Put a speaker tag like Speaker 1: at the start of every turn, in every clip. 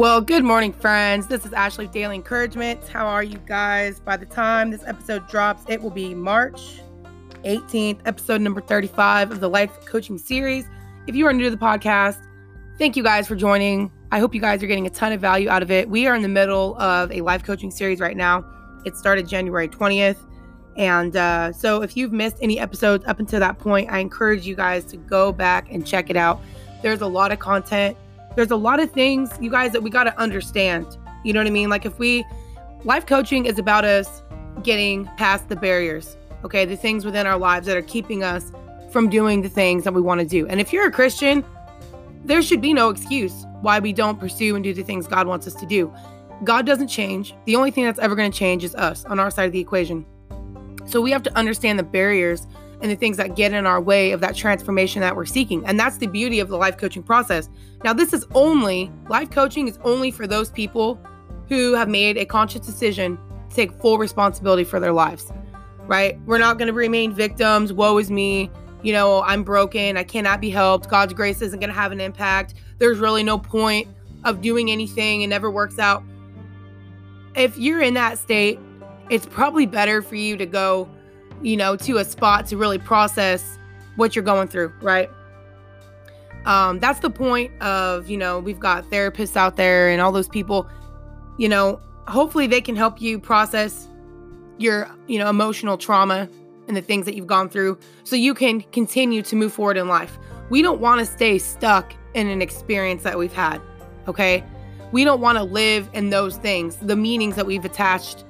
Speaker 1: Well, good morning, friends. This is Ashley Daily Encouragement. How are you guys? By the time this episode drops, it will be March 18th, episode number 35 of the Life Coaching Series. If you are new to the podcast, thank you guys for joining. I hope you guys are getting a ton of value out of it. We are in the middle of a life coaching series right now. It started January 20th. And uh, so if you've missed any episodes up until that point, I encourage you guys to go back and check it out. There's a lot of content there's a lot of things, you guys, that we got to understand. You know what I mean? Like if we, life coaching is about us getting past the barriers, okay? The things within our lives that are keeping us from doing the things that we want to do. And if you're a Christian, there should be no excuse why we don't pursue and do the things God wants us to do. God doesn't change. The only thing that's ever going to change is us on our side of the equation. So we have to understand the barriers and the things that get in our way of that transformation that we're seeking. And that's the beauty of the life coaching process. Now, this is only, life coaching is only for those people who have made a conscious decision to take full responsibility for their lives, right? We're not going to remain victims. Woe is me. You know, I'm broken. I cannot be helped. God's grace isn't going to have an impact. There's really no point of doing anything. It never works out. If you're in that state, it's probably better for you to go you know, to a spot to really process what you're going through, right? Um, that's the point of, you know, we've got therapists out there and all those people, you know, hopefully they can help you process your, you know, emotional trauma and the things that you've gone through so you can continue to move forward in life. We don't want to stay stuck in an experience that we've had, okay? We don't want to live in those things, the meanings that we've attached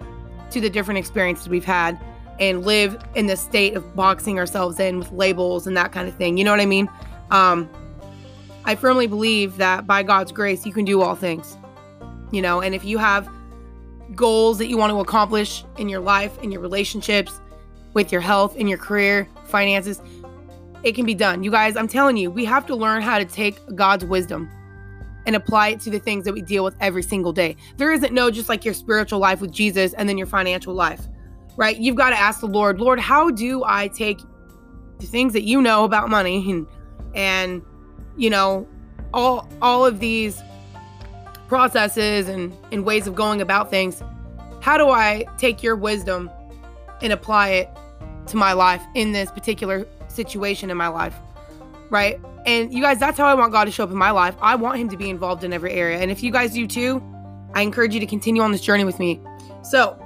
Speaker 1: to the different experiences we've had and live in the state of boxing ourselves in with labels and that kind of thing. You know what I mean? Um, I firmly believe that by God's grace, you can do all things. You know, and if you have goals that you want to accomplish in your life, in your relationships, with your health, in your career, finances, it can be done. You guys, I'm telling you, we have to learn how to take God's wisdom and apply it to the things that we deal with every single day. There isn't no just like your spiritual life with Jesus and then your financial life right? You've got to ask the Lord, Lord, how do I take the things that you know about money and and you know all all of these processes and and ways of going about things how do i take your wisdom and apply it to my life in this particular situation in my life? Right? And you guys that's how i want god to show up in my life. I want him to be involved in every area. And if you guys do too i encourage you to continue on this journey with me. So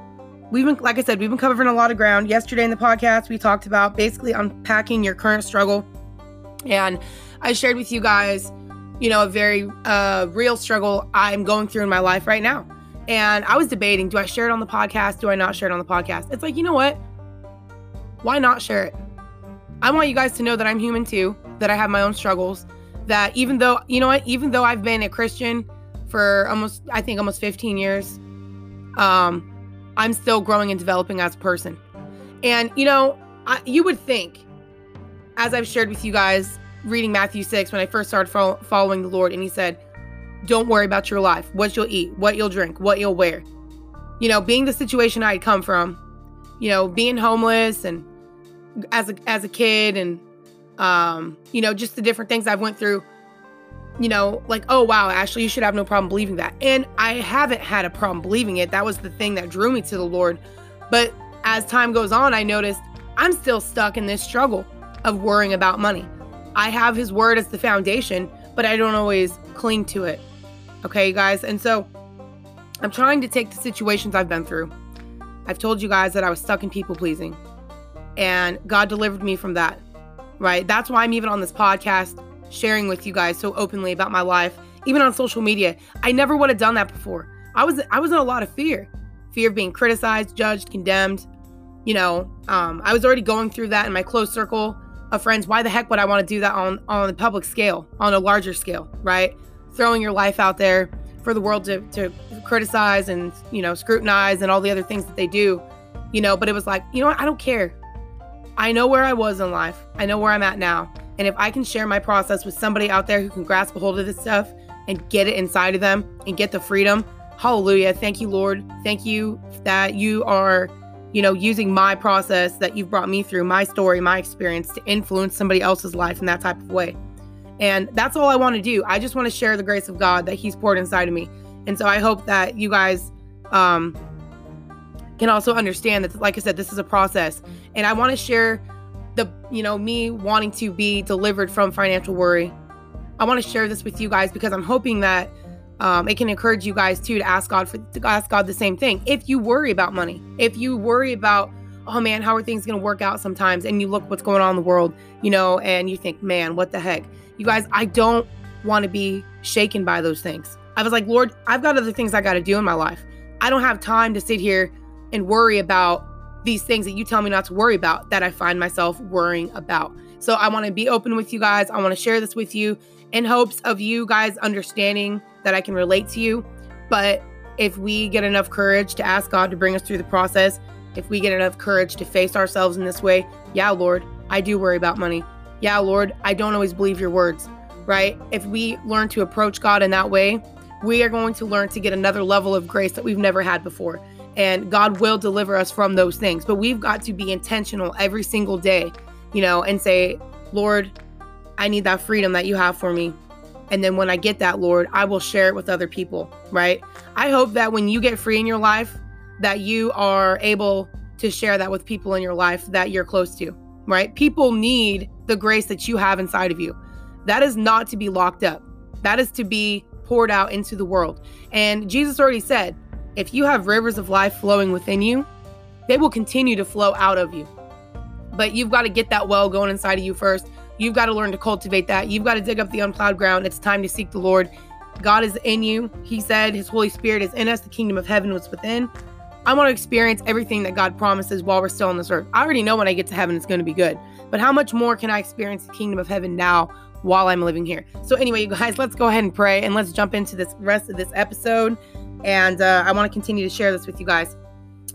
Speaker 1: we've been, like I said, we've been covering a lot of ground. Yesterday in the podcast, we talked about basically unpacking your current struggle. And I shared with you guys, you know, a very uh, real struggle I'm going through in my life right now. And I was debating do I share it on the podcast? Do I not share it on the podcast? It's like, you know what? Why not share it? I want you guys to know that I'm human too, that I have my own struggles, that even though, you know what, even though I've been a Christian for almost, I think almost 15 years, um, I'm still growing and developing as a person. And, you know, I, you would think, as I've shared with you guys, reading Matthew 6 when I first started fo- following the Lord, and He said, Don't worry about your life, what you'll eat, what you'll drink, what you'll wear. You know, being the situation I had come from, you know, being homeless and as a, as a kid and, um, you know, just the different things I've went through you know, like, oh wow, Ashley, you should have no problem believing that. And I haven't had a problem believing it. That was the thing that drew me to the Lord. But as time goes on, I noticed I'm still stuck in this struggle of worrying about money. I have his word as the foundation, but I don't always cling to it. Okay, guys? And so I'm trying to take the situations I've been through. I've told you guys that I was stuck in people pleasing, and God delivered me from that, right? That's why I'm even on this podcast sharing with you guys so openly about my life, even on social media. I never would have done that before. I was I was in a lot of fear. Fear of being criticized, judged, condemned. You know, um, I was already going through that in my close circle of friends. Why the heck would I want to do that on on the public scale, on a larger scale, right? Throwing your life out there for the world to, to criticize and you know scrutinize and all the other things that they do you know but it was like you know what i don't care i know where i was in life i know where i'm at now and if I can share my process with somebody out there who can grasp a hold of this stuff and get it inside of them and get the freedom, hallelujah. Thank you, Lord. Thank you that you are, you know, using my process that you've brought me through, my story, my experience to influence somebody else's life in that type of way. And that's all I want to do. I just want to share the grace of God that He's poured inside of me. And so I hope that you guys um, can also understand that, like I said, this is a process. And I want to share the, you know, me wanting to be delivered from financial worry. I want to share this with you guys because I'm hoping that um, it can encourage you guys too to ask God for to ask God the same thing. If you worry about money, if you worry about, oh man, how are things going to work out sometimes, and you look what's going on in the world, you know, and you think, man, what the heck, you guys, I don't want to be shaken by those things. I was like, Lord, I've got other things I got to do in my life. I don't have time to sit here and worry about these things that you tell me not to worry about that I find myself worrying about. So I want to be open with you guys. I want to share this with you in hopes of you guys understanding that I can relate to you. But if we get enough courage to ask God to bring us through the process, if we get enough courage to face ourselves in this way, yeah, Lord, I do worry about money. Yeah, Lord, I don't always believe your words, right? If we learn to approach God in that way, we are going to learn to get another level of grace that we've never had before. And God will deliver us from those things. But we've got to be intentional every single day, you know, and say, Lord, I need that freedom that you have for me. And then when I get that, Lord, I will share it with other people, right? I hope that when you get free in your life, that you are able to share that with people in your life that you're close to, right? People need the grace that you have inside of you. That is not to be locked up. That is to be poured out into the world. And Jesus already said, if you have rivers of life flowing within you, they will continue to flow out of you. But you've got to get that well going inside of you first. You've got to learn to cultivate that. You've got to dig up the unplowed ground. It's time to seek the Lord. God is in you. He said his Holy Spirit is in us. The kingdom of heaven was within. I want to experience everything that God promises while we're still on this earth. I already know when I get to heaven, it's going to be good. But how much more can I experience the kingdom of heaven now while I'm living here? So, anyway, you guys, let's go ahead and pray and let's jump into this rest of this episode. And uh, I want to continue to share this with you guys.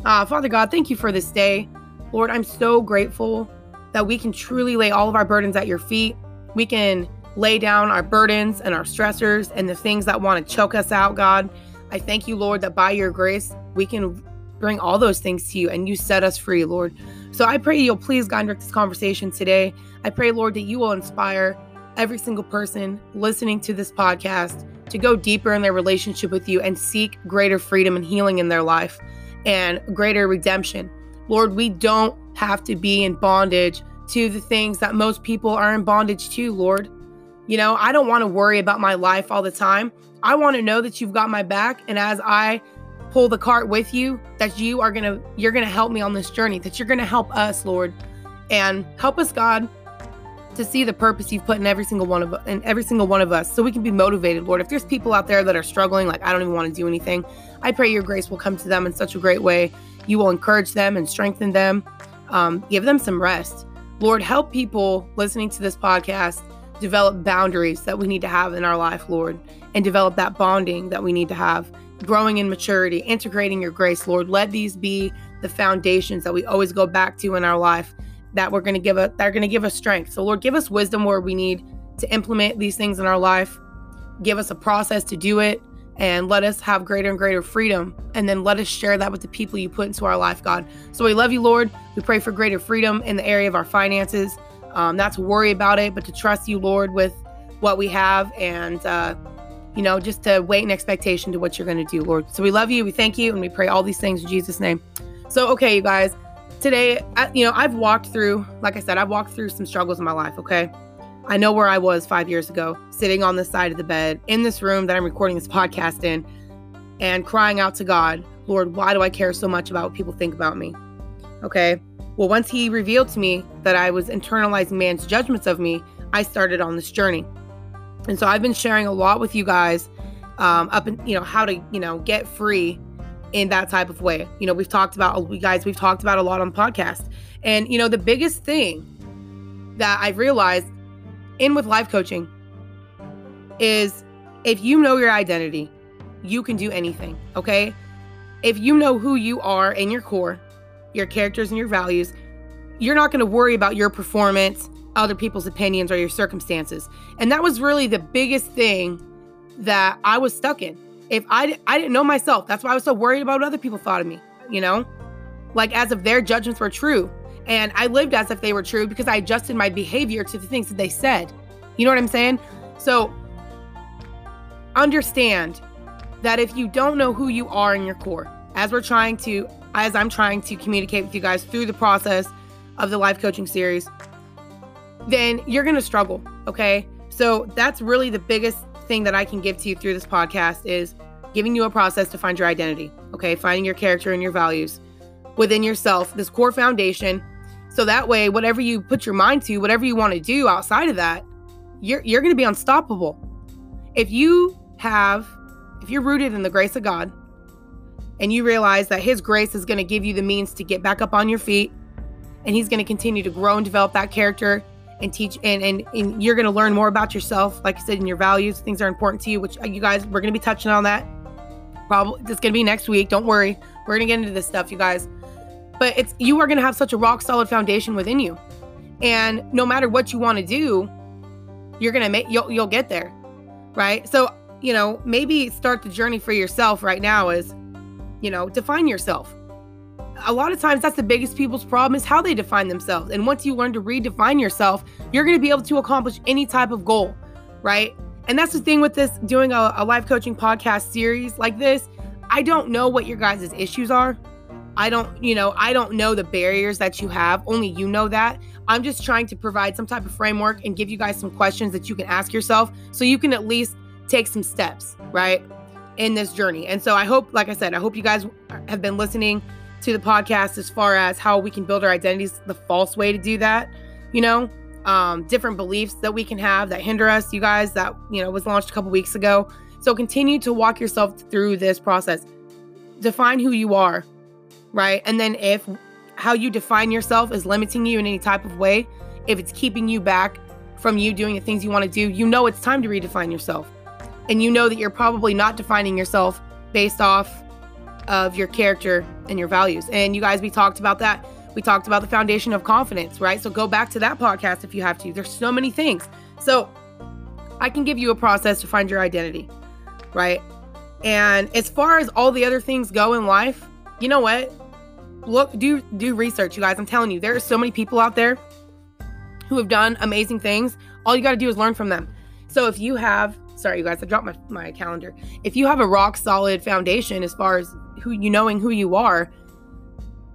Speaker 1: Uh, Father God, thank you for this day. Lord, I'm so grateful that we can truly lay all of our burdens at your feet. We can lay down our burdens and our stressors and the things that want to choke us out, God. I thank you, Lord, that by your grace, we can bring all those things to you and you set us free, Lord. So I pray you'll please guide direct this conversation today. I pray, Lord, that you will inspire every single person listening to this podcast to go deeper in their relationship with you and seek greater freedom and healing in their life and greater redemption. Lord, we don't have to be in bondage to the things that most people are in bondage to, Lord. You know, I don't want to worry about my life all the time. I want to know that you've got my back and as I pull the cart with you that you are going to you're going to help me on this journey, that you're going to help us, Lord. And help us, God, to see the purpose you've put in every single one of in every single one of us so we can be motivated lord. If there's people out there that are struggling like i don't even want to do anything i pray your grace will come to them in such a great way. You will encourage them and strengthen them. Um, give them some rest. Lord help people listening to this podcast develop boundaries that we need to have in our life lord and develop that bonding that we need to have. Growing in maturity integrating your grace lord. Let these be the foundations that we always go back to in our life that we're going to give us that are going to give us strength. So Lord, give us wisdom where we need to implement these things in our life. Give us a process to do it and let us have greater and greater freedom and then let us share that with the people you put into our life, God. So we love you, Lord. We pray for greater freedom in the area of our finances. Um, not to worry about it, but to trust you, Lord, with what we have and uh, you know, just to wait in expectation to what you're going to do, Lord. So we love you, we thank you, and we pray all these things in Jesus' name. So, okay, you guys, today, I, you know, I've walked through, like I said, I've walked through some struggles in my life, okay? I know where I was five years ago, sitting on the side of the bed in this room that I'm recording this podcast in and crying out to God, Lord, why do I care so much about what people think about me? Okay. Well, once He revealed to me that I was internalizing man's judgments of me, I started on this journey. And so I've been sharing a lot with you guys um, up and you know how to you know get free in that type of way. You know, we've talked about, oh, we guys, we've talked about a lot on podcast. And, you know, the biggest thing that I've realized in with life coaching is if you know your identity, you can do anything, okay? If you know who you are in your core, your characters and your values, you're not going to worry about your performance, other people's opinions, or your circumstances. And that was really the biggest thing that I was stuck in if I I didn't know myself, that's why I was so worried about what other people thought of me, you know? Like as if their judgments were true. And I lived as if they were true because I adjusted my behavior to the things that they said. You know what I'm saying? So understand that if you don't know who you are in your core, as we're trying to, as I'm trying to communicate with you guys through the process of the life coaching series, then you're going to struggle. Okay. So that's really the biggest thing that I can give to you through this podcast is giving you a process to find your identity. Okay. Finding your character and your values within yourself, this core foundation. So that way, whatever you put your mind to, whatever you want to do outside of that, you're, you're going to be unstoppable. If you have, if you're rooted in the grace of God and you realize that His grace is going to give you the means to get back up on your feet and He's going to continue to grow and develop that character and teach and, and, and you're going to learn more about yourself like i said in your values things are important to you which uh, you guys we're going to be touching on that probably it's going to be next week don't worry. We're going to get into this stuff you guys. But it's you are going to have such a rock solid foundation within you. And no matter what you want to do you're going to make you'll, you'll get there right? So you know maybe start the journey for yourself right now is you know define yourself a lot of times that's the biggest people's problem is how they define themselves. And once you learn to redefine yourself, you're going to be able to accomplish any type of goal, right? And that's the thing with this doing a, a life coaching podcast series like this. I don't know what your guys' issues are. I don't, you know, I don't know the barriers that you have. Only you know that. I'm just trying to provide some type of framework and give you guys some questions that you can ask yourself so you can at least take some steps, right? In this journey. And so I hope, like I said, I hope you guys have been listening to the podcast as far as how we can build our identities, the false way to do that, you know, um, different beliefs that we can have that hinder us, you guys, that, you know, was launched a couple weeks ago. So continue to walk yourself through this process. Define who you are, right? And then if how you define yourself is limiting you in any type of way, if it's keeping you back from you doing the things you want to do, you know it's time to redefine yourself. And you know that you're probably not defining yourself based off of your character and your values. And you guys, we talked about that. We talked about the foundation of confidence, right? So go back to that podcast if you have to. There's so many things. So I can give you a process to find your identity, right? And as far as all the other things go in life, you know what? Look, do do research, you guys. I'm telling you, there are so many people out there who have done amazing things. All you got to do is learn from them. So if you have, sorry, you guys, I dropped my, my calendar. If you have a rock solid foundation as far as who you knowing who you are,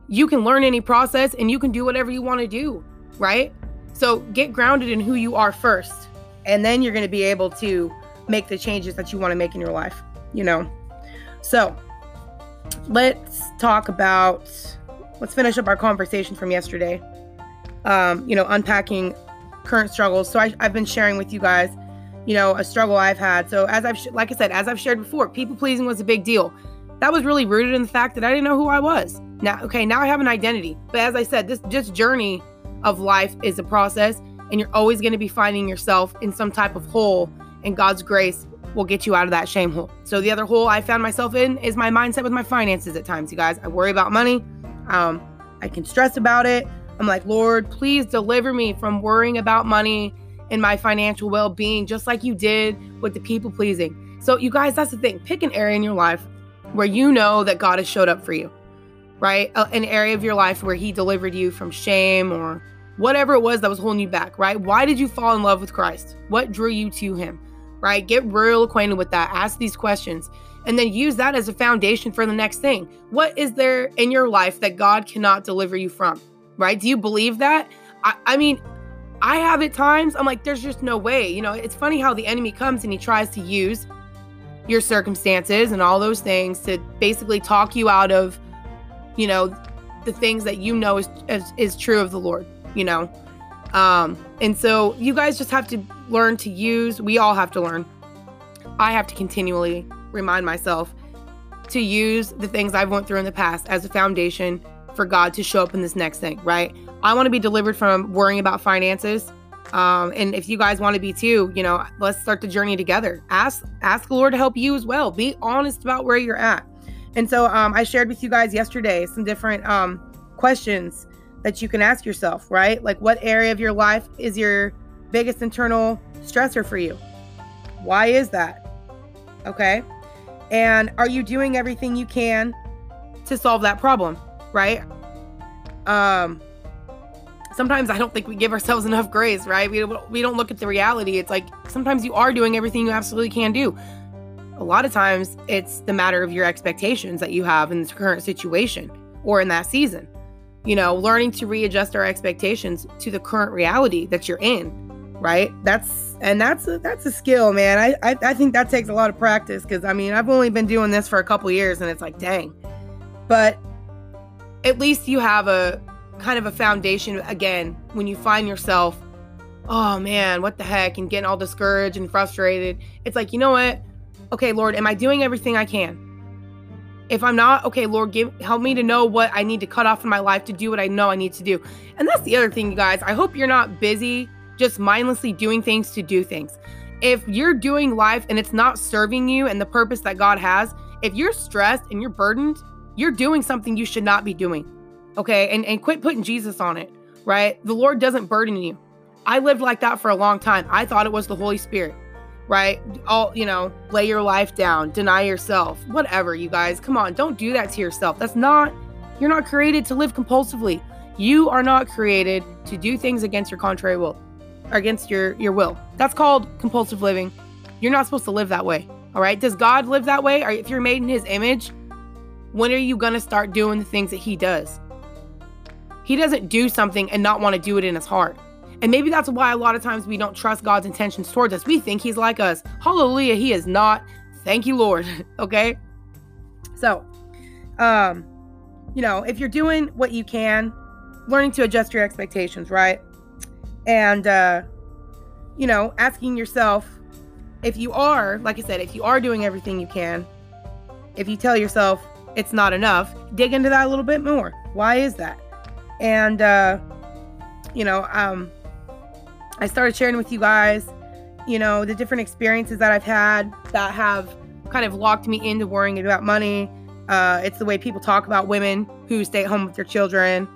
Speaker 1: you can learn any process and you can do whatever you want to do, right? So get grounded in who you are first, and then you're going to be able to make the changes that you want to make in your life, you know. So let's talk about let's finish up our conversation from yesterday. Um, you know, unpacking current struggles. So I, I've been sharing with you guys, you know, a struggle I've had. So as I've, like I said, as I've shared before, people pleasing was a big deal that was really rooted in the fact that I didn't know who I was. Now, okay, now I have an identity. But as I said, this just journey of life is a process, and you're always going to be finding yourself in some type of hole, and God's grace will get you out of that shame hole. So the other hole I found myself in is my mindset with my finances at times, you guys. I worry about money. Um, I can stress about it. I'm like, Lord, please deliver me from worrying about money and my financial well-being, just like you did with the people pleasing. So, you guys, that's the thing. Pick an area in your life where you know that God has showed up for you, right? An area of your life where He delivered you from shame or whatever it was that was holding you back, right? Why did you fall in love with Christ? What drew you to Him, right? Get real acquainted with that. Ask these questions and then use that as a foundation for the next thing. What is there in your life that God cannot deliver you from, right? Do you believe that? I, I mean, I have at times, I'm like, there's just no way. You know, it's funny how the enemy comes and he tries to use your circumstances and all those things to basically talk you out of, you know, the things that you know is is, is true of the Lord, you know. Um, and so you guys just have to learn to use, we all have to learn. I have to continually remind myself to use the things I've went through in the past as a foundation for God to show up in this next thing, right? I want to be delivered from worrying about finances. Um, and if you guys want to be too, you know, let's start the journey together. Ask ask the Lord to help you as well. Be honest about where you're at. And so um, I shared with you guys yesterday some different um, questions that you can ask yourself, right? Like what area of your life is your biggest internal stressor for you? Why is that? Okay. And are you doing everything you can to solve that problem, right? Um sometimes I don't think we give ourselves enough grace, right? We, we don't look at the reality. It's like sometimes you are doing everything you absolutely can do. a lot of times it's the matter of your expectations that you have in this current situation or in that season. You know, learning to readjust our expectations to the current reality that you're in, right? That's and that's a, that's a skill, man. I I, I think that takes a lot of practice because I mean I've only been doing this for a couple years and it's like dang, but at least you have a kind of a foundation again when you find yourself oh man what the heck and getting all discouraged and frustrated it's like you know what? Okay lord am i doing everything i can? If i'm not okay lord give help me to know what i need to cut off in my life to do what i know i need to do. And that's the other thing you guys. I hope you're not busy just mindlessly doing things to do things. If you're doing life and it's not serving you and the purpose that god has if you're stressed and you're burdened you're doing something you should not be doing. Okay. And, and quit putting Jesus on it, right? The Lord doesn't burden you. I lived like that for a long time. I thought it was the Holy Spirit, right? All, you know, lay your life down, deny yourself, whatever, you guys. Come on, don't do that to yourself. That's not, you're not created to live compulsively. You are not created to do things against your contrary will, or against your, your will. That's called compulsive living. You're not supposed to live that way. All right. Does God live that way? Or if you're made in his image, when are you going to start doing the things that he does? He doesn't do something and not want to do it in his heart. And maybe that's why a lot of times we don't trust God's intentions towards us. We think he's like us. Hallelujah, he is not. Thank you, Lord. okay? So, um, you know, if you're doing what you can, learning to adjust your expectations, right? And uh, you know, asking yourself if you are, like I said, if you are doing everything you can, if you tell yourself, it's not enough, dig into that a little bit more. Why is that? And uh, you know, um, I started sharing with you guys, you know, the different experiences that I've had that have kind of locked me into worrying about money. Uh, it's the way people talk about women who stay at home with their children.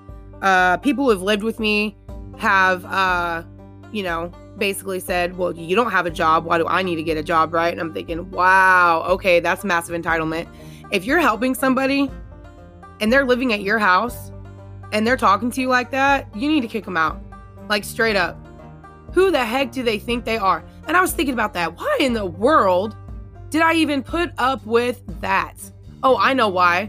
Speaker 1: Uh, people who have lived with me have, uh, you know, basically said, Well, you don't have a job. Why do I need to get a job? Right. And I'm thinking, Wow, okay, that's massive entitlement. If you're helping somebody and they're living at your house and they're talking to you like that, you need to kick them out. Like straight up. Who the heck do they think they are? And I was thinking about that. Why in the world did I even put up with that? Oh, I know why.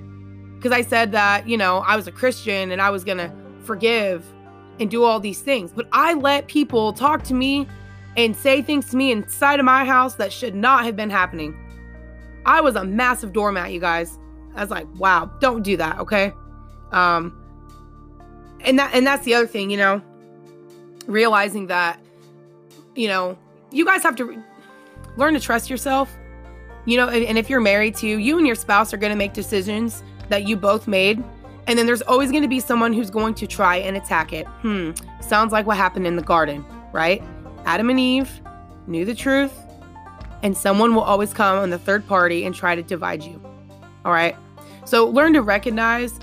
Speaker 1: Because I said that, you know, I was a Christian and I was going to forgive and do all these things. But I let people talk to me and say things to me inside of my house that should not have been happening. I was a massive doormat, you guys. I was like, wow, don't do that, okay? Um and that and that's the other thing, you know, realizing that you know, you guys have to re- learn to trust yourself. You know, and, and if you're married to, you and your spouse are going to make decisions that you both made. And then there's always going to be someone who's going to try and attack it. Hmm, sounds like what happened in the garden, right? Adam and Eve knew the truth, and someone will always come on the third party and try to divide you. All right. So learn to recognize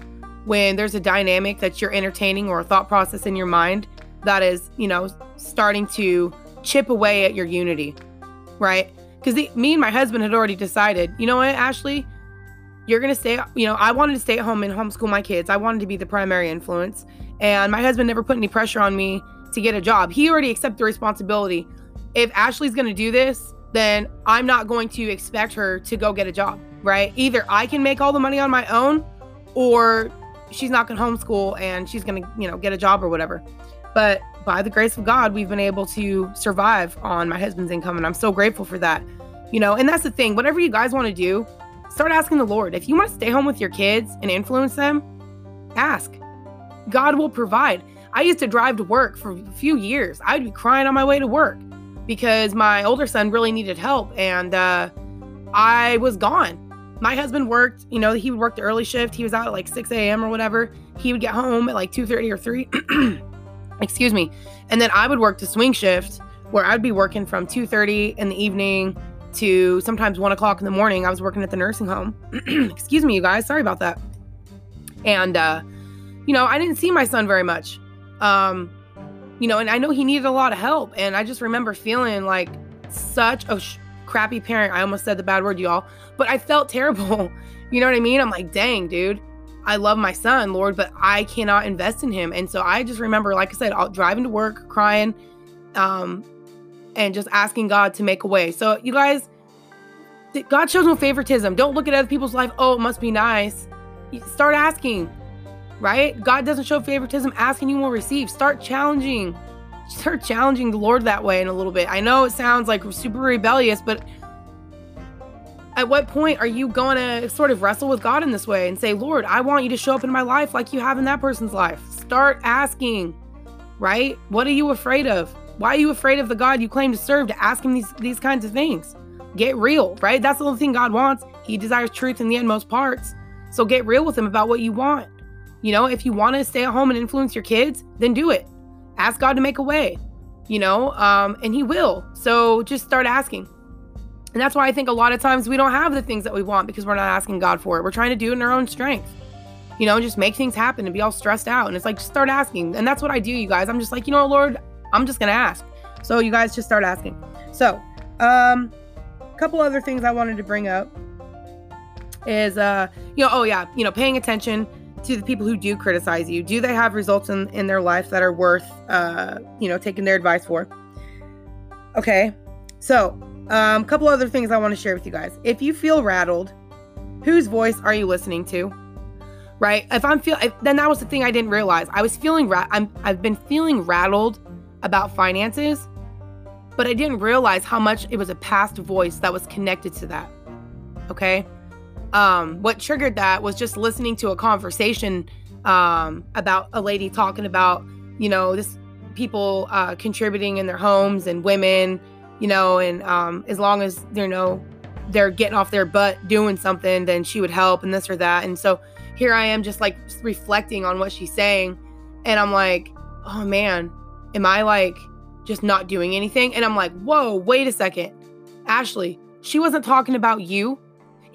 Speaker 1: when there's a dynamic that you're entertaining or a thought process in your mind that is, you know, starting to chip away at your unity, right? Because me and my husband had already decided, you know what, Ashley, you're going to stay, you know, I wanted to stay at home and homeschool my kids. I wanted to be the primary influence. And my husband never put any pressure on me to get a job. He already accepted the responsibility. If Ashley's going to do this, then I'm not going to expect her to go get a job, right? Either I can make all the money on my own or she's not going to homeschool and she's going to, you know, get a job or whatever. But by the grace of God, we've been able to survive on my husband's income and I'm so grateful for that. You know, and that's the thing, whatever you guys want to do, start asking the Lord. If you want to stay home with your kids and influence them, ask. God will provide. I used to drive to work for a few years. I'd be crying on my way to work because my older son really needed help and uh, I was gone. My husband worked, you know, he would work the early shift. He was out at like 6 a.m. or whatever. He would get home at like 2:30 or 3. Excuse me. And then I would work the swing shift where I'd be working from 2:30 in the evening to sometimes one o'clock in the morning. I was working at the nursing home. Excuse me, you guys. Sorry about that. And uh, you know, I didn't see my son very much. Um, you know, and I know he needed a lot of help. And I just remember feeling like such a sh- crappy parent. I almost said the bad word, y'all, but I felt terrible. You know what I mean? I'm like, dang, dude, I love my son, Lord, but I cannot invest in him. And so I just remember, like I said, driving to work, crying, um, and just asking God to make a way. So, you guys, God shows no favoritism. Don't look at other people's life. Oh, it must be nice. Start asking, right? God doesn't show favoritism. Asking you will receive. Start challenging. Start challenging the Lord that way in a little bit. I know it sounds like super rebellious, but at what point are you going to sort of wrestle with God in this way and say, Lord, I want you to show up in my life like you have in that person's life? Start asking, right? What are you afraid of? Why are you afraid of the God you claim to serve to ask him these, these kinds of things? Get real, right? That's the only thing God wants. He desires truth in the inmost parts. So get real with him about what you want. You know, if you want to stay at home and influence your kids, then do it. Ask God to make a way, you know, um, and he will. So just start asking. And that's why I think a lot of times we don't have the things that we want because we're not asking God for it. We're trying to do it in our own strength. You know, just make things happen and be all stressed out. And it's like, start asking. And that's what I do, you guys. I'm just like, you know Lord, I'm just going to ask. So you guys just start asking. So, um, a couple other things I wanted to bring up is, uh, you know, oh yeah, you know, paying attention to the people who do criticize you. Do they have results in, in their life that are worth, uh, you know, taking their advice for? Okay. So, a um, couple other things I want to share with you guys. If you feel rattled, whose voice are you listening to? Right? If I'm feel, if, then that was the thing I didn't realize. I was feeling rat. I'm I've been feeling rattled about finances, but I didn't realize how much it was a past voice that was connected to that. Okay. Um, what triggered that was just listening to a conversation um, about a lady talking about, you know, this people uh, contributing in their homes and women you know, and um, as long as you know they're getting off their butt doing something, then she would help and this or that. And so here I am, just like reflecting on what she's saying, and I'm like, oh man, am I like just not doing anything? And I'm like, whoa, wait a second, Ashley, she wasn't talking about you,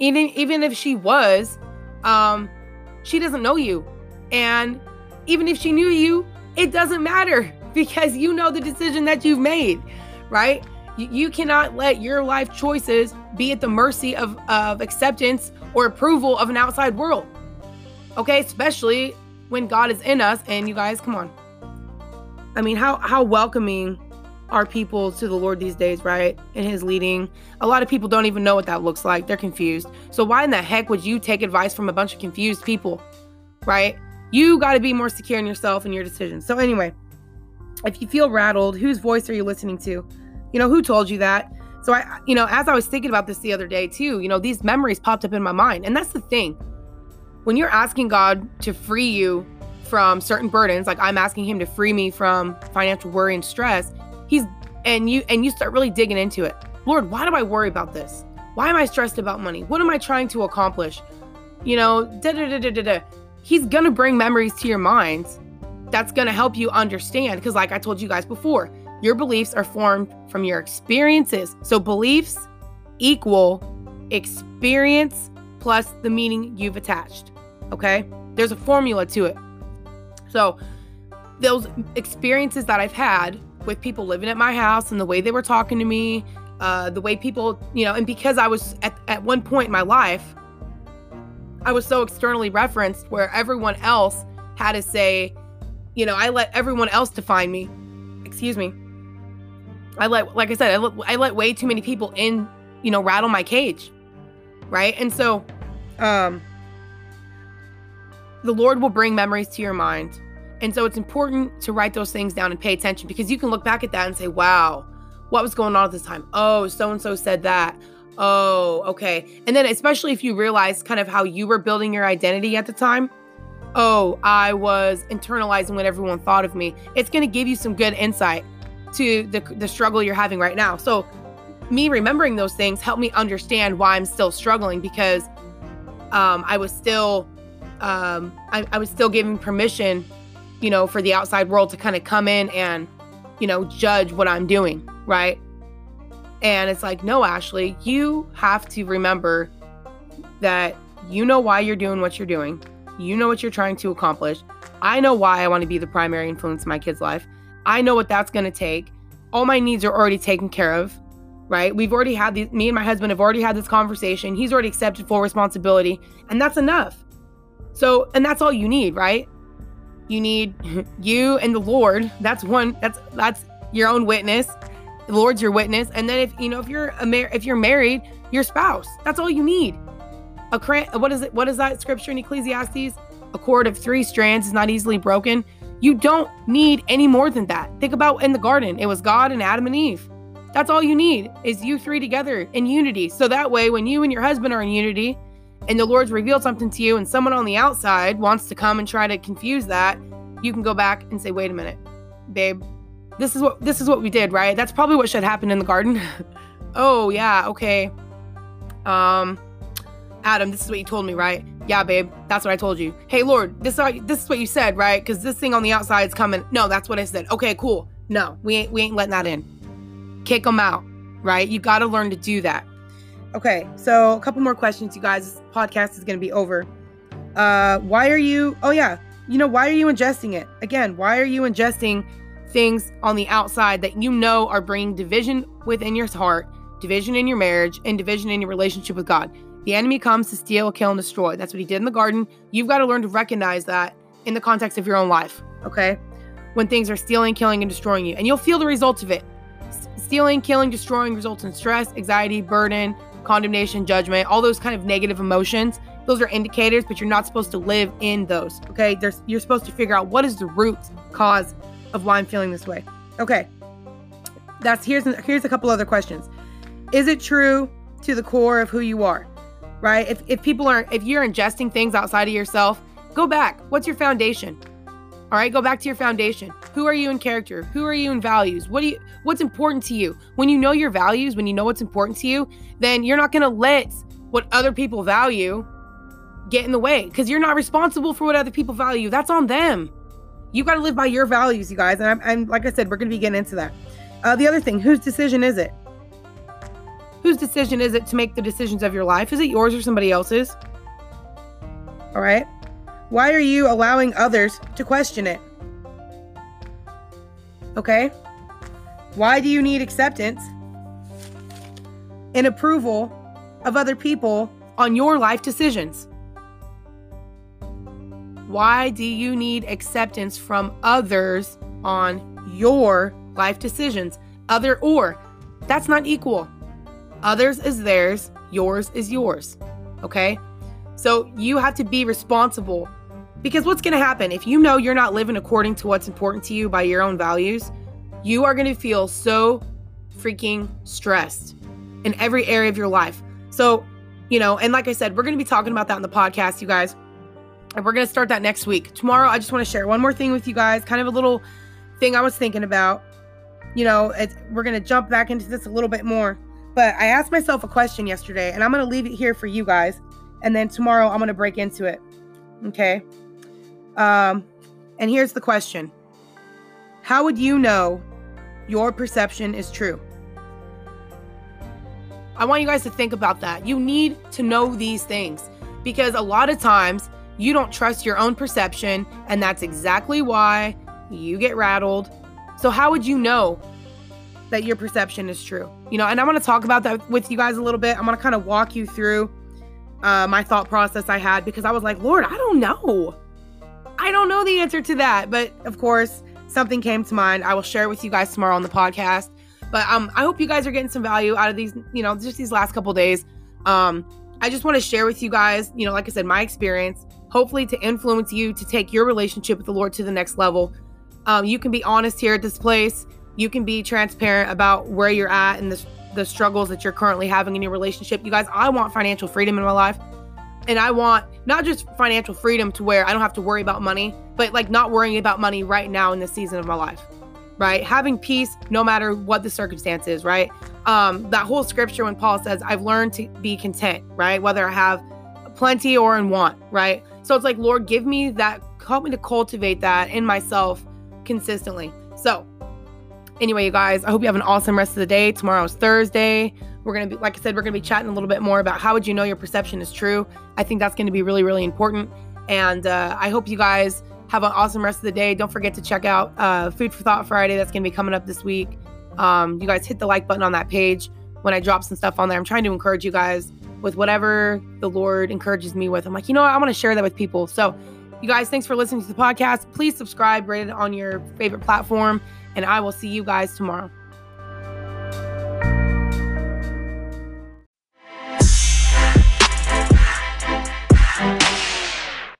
Speaker 1: even even if she was, um, she doesn't know you, and even if she knew you, it doesn't matter because you know the decision that you've made, right? You cannot let your life choices be at the mercy of, of acceptance or approval of an outside world. Okay, especially when God is in us. And you guys, come on. I mean, how how welcoming are people to the Lord these days, right? In his leading. A lot of people don't even know what that looks like. They're confused. So why in the heck would you take advice from a bunch of confused people? Right? You got to be more secure in yourself and your decisions. So anyway, if you feel rattled, whose voice are you listening to? You know, who told you that? So I, you know, as I was thinking about this the other day too, you know, these memories popped up in my mind. And that's the thing. When you're asking God to free you from certain burdens, like I'm asking him to free me from financial worry and stress, he's and you and you start really digging into it. Lord, why do I worry about this? Why am I stressed about money? What am I trying to accomplish? You know, da da da da da. da. He's gonna bring memories to your minds that's gonna help you understand. Because, like I told you guys before, your beliefs are formed from your experiences. So beliefs equal experience plus the meaning you've attached. Okay? There's a formula to it. So those experiences that I've had with people living at my house and the way they were talking to me, uh, the way people, you know, and because I was at, at one point in my life, I was so externally referenced where everyone else had to say, you know, I let everyone else define me. Excuse me. I let, like I said, I let, I let way too many people in, you know, rattle my cage. Right. And so, um, the Lord will bring memories to your mind. And so it's important to write those things down and pay attention because you can look back at that and say, wow, what was going on at this time? Oh, so and so said that. Oh, okay. And then, especially if you realize kind of how you were building your identity at the time. Oh, I was internalizing what everyone thought of me. It's going to give you some good insight to the, the struggle you're having right now. So, me remembering those things helped me understand why I'm still struggling because um, I was still um, I, I was still giving permission, you know, for the outside world to kind of come in and, you know, judge what I'm doing, right? And it's like, no, Ashley, you have to remember that you know why you're doing what you're doing. You know what you're trying to accomplish. I know why I want to be the primary influence in my kid's life. I know what that's going to take. All my needs are already taken care of, right? We've already had these, me and my husband have already had this conversation. He's already accepted full responsibility, and that's enough. So, and that's all you need, right? You need you and the Lord. That's one, that's, that's your own witness. The Lord's your witness. And then if you know if you're a mar- if you're married, your spouse. That's all you need. A cran- what is it? What is that scripture in Ecclesiastes? A cord of three strands is not easily broken. You don't need any more than that. Think about in the garden. It was God and Adam and Eve. That's all you need is you three together in unity. So that way, when you and your husband are in unity and the Lord's revealed something to you and someone on the outside wants to come and try to confuse that, you can go back and say, wait a minute, babe, this is what this is what we did, right? That's probably what should happen in the garden. oh yeah, okay. Um Adam, this is what you told me, right? Yeah, babe, that's what I told you. Hey, Lord, this is this is what you said, right? Because this thing on the outside is coming. No, that's what I said. Okay, cool. No, we ain't we ain't letting that in kick them out, right? You got to learn to do that. Okay, so a couple more questions, you guys. This podcast is going to be over. Uh, why are you? Oh yeah, you know why are you ingesting it? Again, why are you ingesting things on the outside that you know are bringing division within your heart, division in your marriage, and division in your relationship with God? The enemy comes to steal, kill, and destroy. That's what he did in the garden. You've got to learn to recognize that in the context of your own life. Okay, when things are stealing, killing, and destroying you, and you'll feel the results of it. Stealing, killing, destroying results in stress, anxiety, burden, condemnation, judgment, all those kind of negative emotions. Those are indicators, but you're not supposed to live in those. Okay. There's, you're supposed to figure out what is the root cause of why I'm feeling this way. Okay. That's here's here's a couple other questions. Is it true to the core of who you are? Right? If if people are if you're ingesting things outside of yourself, go back. What's your foundation? All right, go back to your foundation. Who are you in character? Who are you in values? What do you what's important to you? When you know your values, when you know what's important to you, then you're not going to let what other people value get in the way cuz you're not responsible for what other people value. That's on them. You got to live by your values, you guys. And I'm, like I said, we're going to be getting into that. Uh, the other thing, whose decision is it? Whose decision is it to make the decisions of your life? Is it yours or somebody else's? All right. Why are you allowing others to question it? Okay? Why do you need acceptance and approval of other people on your life decisions? Why do you need acceptance from others on your life decisions? Other or. That's not equal. Others is theirs, yours is yours. Okay? So you have to be responsible because what's going to happen if you know you're not living according to what's important to you by your own values, you are going to feel so freaking stressed in every area of your life. So, you know, and like I said, we're going to be talking about that in the podcast, you guys. And we're going to start that next week. Tomorrow, I just want to share one more thing with you guys, kind of a little thing I was thinking about. You know, we're going to jump back into this a little bit more. But I asked myself a question yesterday, and I'm going to leave it here for you guys. And then tomorrow, I'm going to break into it. Okay. Um, and here's the question How would you know your perception is true? I want you guys to think about that. You need to know these things because a lot of times you don't trust your own perception, and that's exactly why you get rattled. So, how would you know that your perception is true? You know, and I want to talk about that with you guys a little bit. I'm going to kind of walk you through uh, my thought process I had because I was like, Lord, I don't know. I don't know the answer to that, but of course, something came to mind. I will share it with you guys tomorrow on the podcast. But um, I hope you guys are getting some value out of these, you know, just these last couple days. Um, I just want to share with you guys, you know, like I said, my experience, hopefully to influence you to take your relationship with the Lord to the next level. Um, you can be honest here at this place. You can be transparent about where you're at and the, the struggles that you're currently having in your relationship. You guys, I want financial freedom in my life. And I want not just financial freedom to where I don't have to worry about money, but like not worrying about money right now in this season of my life. Right? Having peace no matter what the circumstance is, right? Um, that whole scripture when Paul says, I've learned to be content, right? Whether I have plenty or in want, right? So it's like, Lord, give me that, help me to cultivate that in myself consistently. So, anyway, you guys, I hope you have an awesome rest of the day. Tomorrow is Thursday. We're going to be, like I said, we're going to be chatting a little bit more about how would you know your perception is true. I think that's going to be really, really important. And uh, I hope you guys have an awesome rest of the day. Don't forget to check out uh, Food for Thought Friday. That's going to be coming up this week. Um, you guys hit the like button on that page when I drop some stuff on there. I'm trying to encourage you guys with whatever the Lord encourages me with. I'm like, you know what? I want to share that with people. So, you guys, thanks for listening to the podcast. Please subscribe, rate it on your favorite platform, and I will see you guys tomorrow.